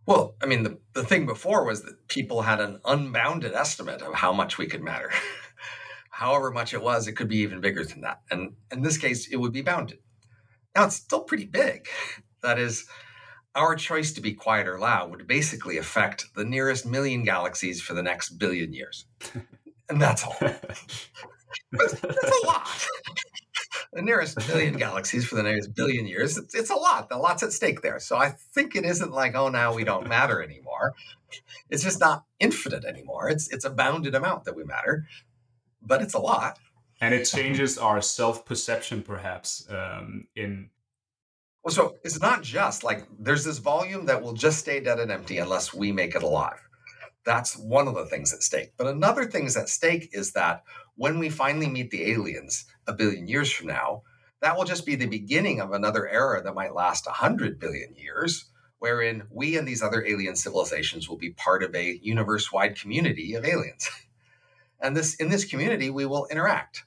Well, I mean, the, the thing before was that people had an unbounded estimate of how much we could matter. However much it was, it could be even bigger than that. And in this case, it would be bounded. Now, it's still pretty big. That is, our choice to be quiet or loud would basically affect the nearest million galaxies for the next billion years. And that's all. that's a lot. The nearest billion galaxies for the next billion years, it's, it's a lot. A lot's at stake there. So I think it isn't like, oh, now we don't matter anymore. It's just not infinite anymore. It's it's a bounded amount that we matter, but it's a lot. And it changes our self perception, perhaps, um, in well, so it's not just like there's this volume that will just stay dead and empty unless we make it alive. That's one of the things at stake. But another thing is at stake is that when we finally meet the aliens a billion years from now, that will just be the beginning of another era that might last 100 billion years, wherein we and these other alien civilizations will be part of a universe wide community of aliens. And this in this community, we will interact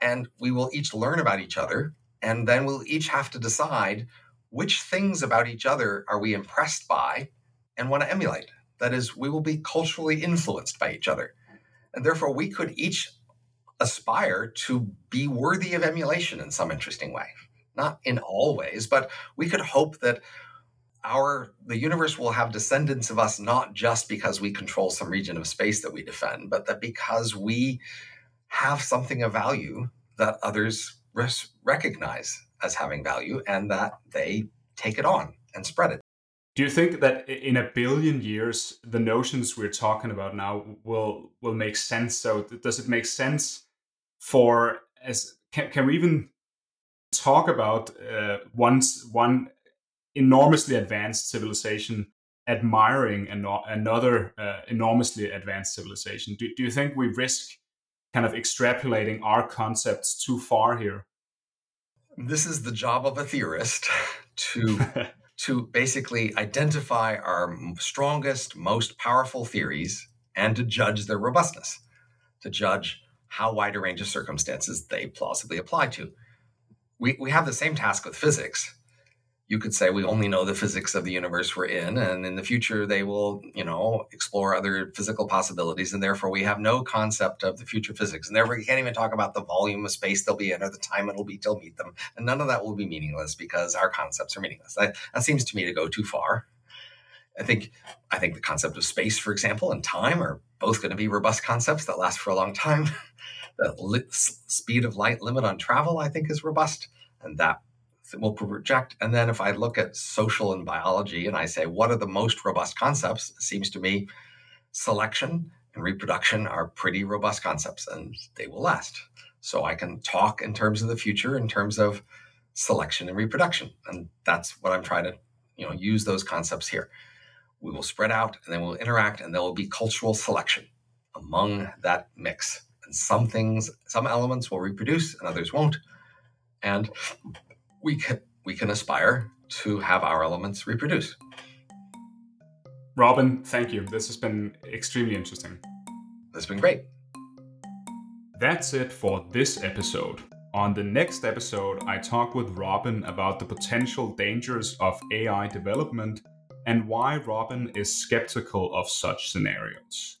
and we will each learn about each other and then we'll each have to decide which things about each other are we impressed by and want to emulate. That is, we will be culturally influenced by each other. And therefore, we could each aspire to be worthy of emulation in some interesting way. Not in all ways, but we could hope that our the universe will have descendants of us not just because we control some region of space that we defend, but that because we have something of value that others res- recognize as having value and that they take it on and spread it. Do you think that in a billion years, the notions we're talking about now will will make sense? So, does it make sense for as can, can we even talk about uh, once one enormously advanced civilization admiring an, another uh, enormously advanced civilization? Do, do you think we risk kind of extrapolating our concepts too far here? This is the job of a theorist to to basically identify our strongest, most powerful theories and to judge their robustness, to judge how wide a range of circumstances they plausibly apply to. We, we have the same task with physics. You could say we only know the physics of the universe we're in and in the future they will you know explore other physical possibilities and therefore we have no concept of the future physics. And therefore we can't even talk about the volume of space they'll be in or the time it'll be till meet them. And none of that will be meaningless because our concepts are meaningless. That, that seems to me to go too far i think i think the concept of space for example and time are both going to be robust concepts that last for a long time the speed of light limit on travel i think is robust and that will project. And then if I look at social and biology and I say, what are the most robust concepts? It seems to me selection and reproduction are pretty robust concepts and they will last. So I can talk in terms of the future, in terms of selection and reproduction. And that's what I'm trying to, you know, use those concepts here. We will spread out and then we'll interact and there will be cultural selection among that mix. And some things, some elements will reproduce and others won't. And we can we can aspire to have our elements reproduce. Robin, thank you. This has been extremely interesting. This has been great. That's it for this episode. On the next episode, I talk with Robin about the potential dangers of AI development and why Robin is skeptical of such scenarios.